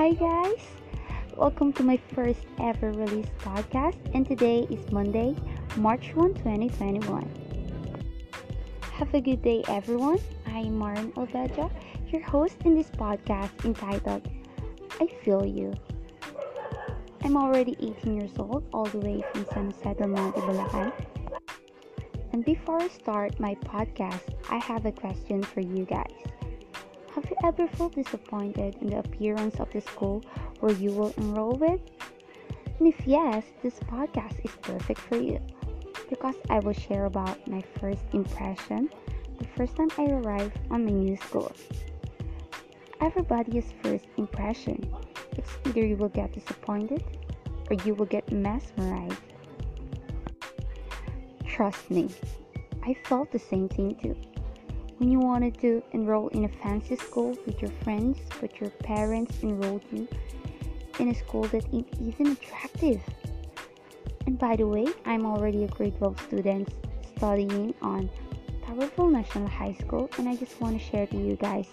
Hi, guys! Welcome to my first ever release podcast, and today is Monday, March 1, 2021. Have a good day, everyone. I'm Marin Albeja, your host in this podcast entitled I Feel You. I'm already 18 years old, all the way from San Jose del Monte, Bulacan. And before I start my podcast, I have a question for you guys. Have you ever felt disappointed in the appearance of the school where you will enroll with? And if yes, this podcast is perfect for you because I will share about my first impression the first time I arrived on my new school. Everybody's first impression. It's either you will get disappointed or you will get mesmerized. Trust me, I felt the same thing too when you wanted to enroll in a fancy school with your friends, but your parents enrolled you in a school that isn't attractive. And by the way, I'm already a grade 12 student studying on Towerville National High School, and I just want to share to you guys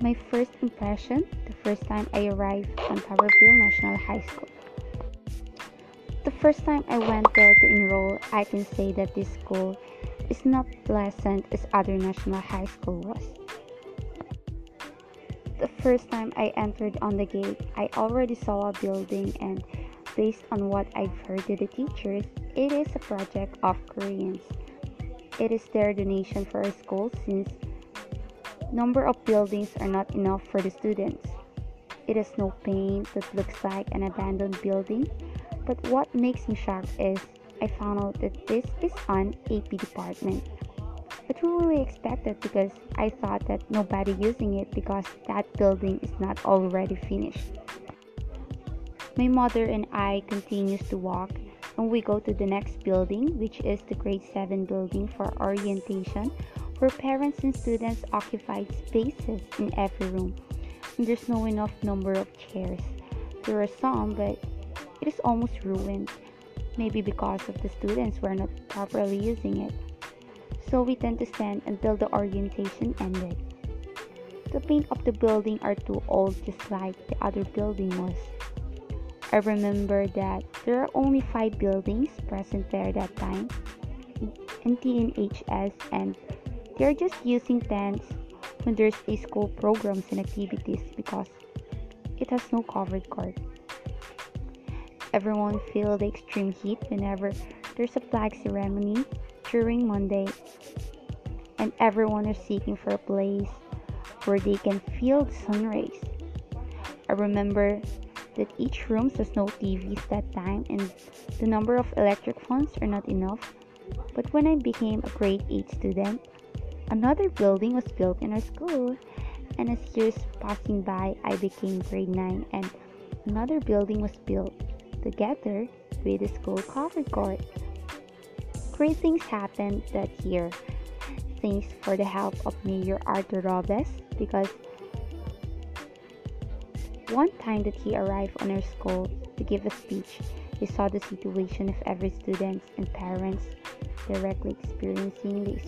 my first impression the first time I arrived on Towerville National High School. The first time I went there to enroll, I can say that this school is not pleasant as other national high school was. The first time I entered on the gate, I already saw a building and based on what I've heard to the teachers, it is a project of Koreans. It is their donation for our school since number of buildings are not enough for the students. It has no paint that looks like an abandoned building, but what makes me shocked is I found out that this is on AP department. Who really expected because I thought that nobody using it because that building is not already finished. My mother and I continues to walk and we go to the next building which is the grade 7 building for orientation where parents and students occupied spaces in every room. And there's no enough number of chairs. There are some but it is almost ruined maybe because of the students were not properly using it. So we tend to stand until the orientation ended. The paint of the building are too old just like the other building was. I remember that there are only five buildings present there that time in TNHS and they're just using tents when there's a school programs and activities because it has no covered court. Everyone feel the extreme heat whenever there's a flag ceremony during Monday, and everyone is seeking for a place where they can feel the sun rays. I remember that each room has no TVs that time and the number of electric fans are not enough. But when I became a grade 8 student, another building was built in our school. And as years passing by, I became grade 9 and another building was built together with the school covered court. Three things happened that year. Thanks for the help of Mayor Arthur Robes because one time that he arrived on our school to give a speech, he saw the situation of every student and parents directly experiencing the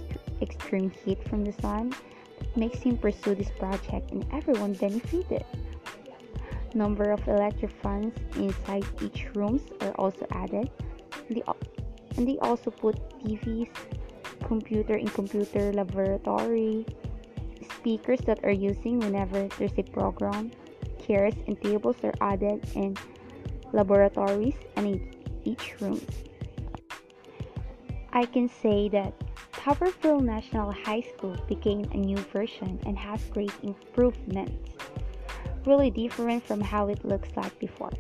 extreme heat from the sun that makes him pursue this project and everyone benefited. Number of electric fans inside each rooms are also added. They, and they also put TVs, computer in computer laboratory, speakers that are using whenever there's a program, chairs and tables are added in laboratories and in each room. I can say that Towerville National High School became a new version and has great improvements really different from how it looks like before.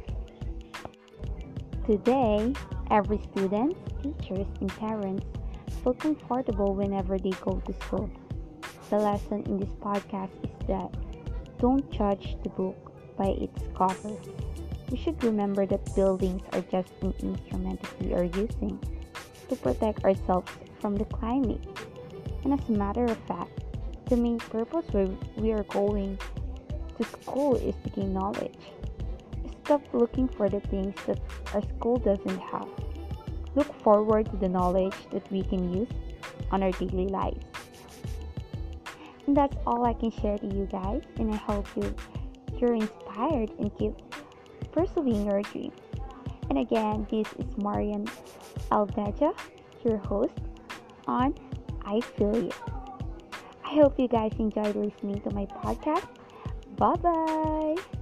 Today, every student, teachers, and parents feel comfortable whenever they go to school. The lesson in this podcast is that don't judge the book by its cover. We should remember that buildings are just an instrument we are using to protect ourselves from the climate. And as a matter of fact, the main purpose where we are going to school is to gain knowledge. Stop looking for the things that our school doesn't have. Look forward to the knowledge that we can use on our daily lives. And that's all I can share to you guys, and I hope you you're inspired and keep pursuing your dream. And again, this is Marian Alveja, your host on I Feel You. I hope you guys enjoyed listening to my podcast. Bye bye.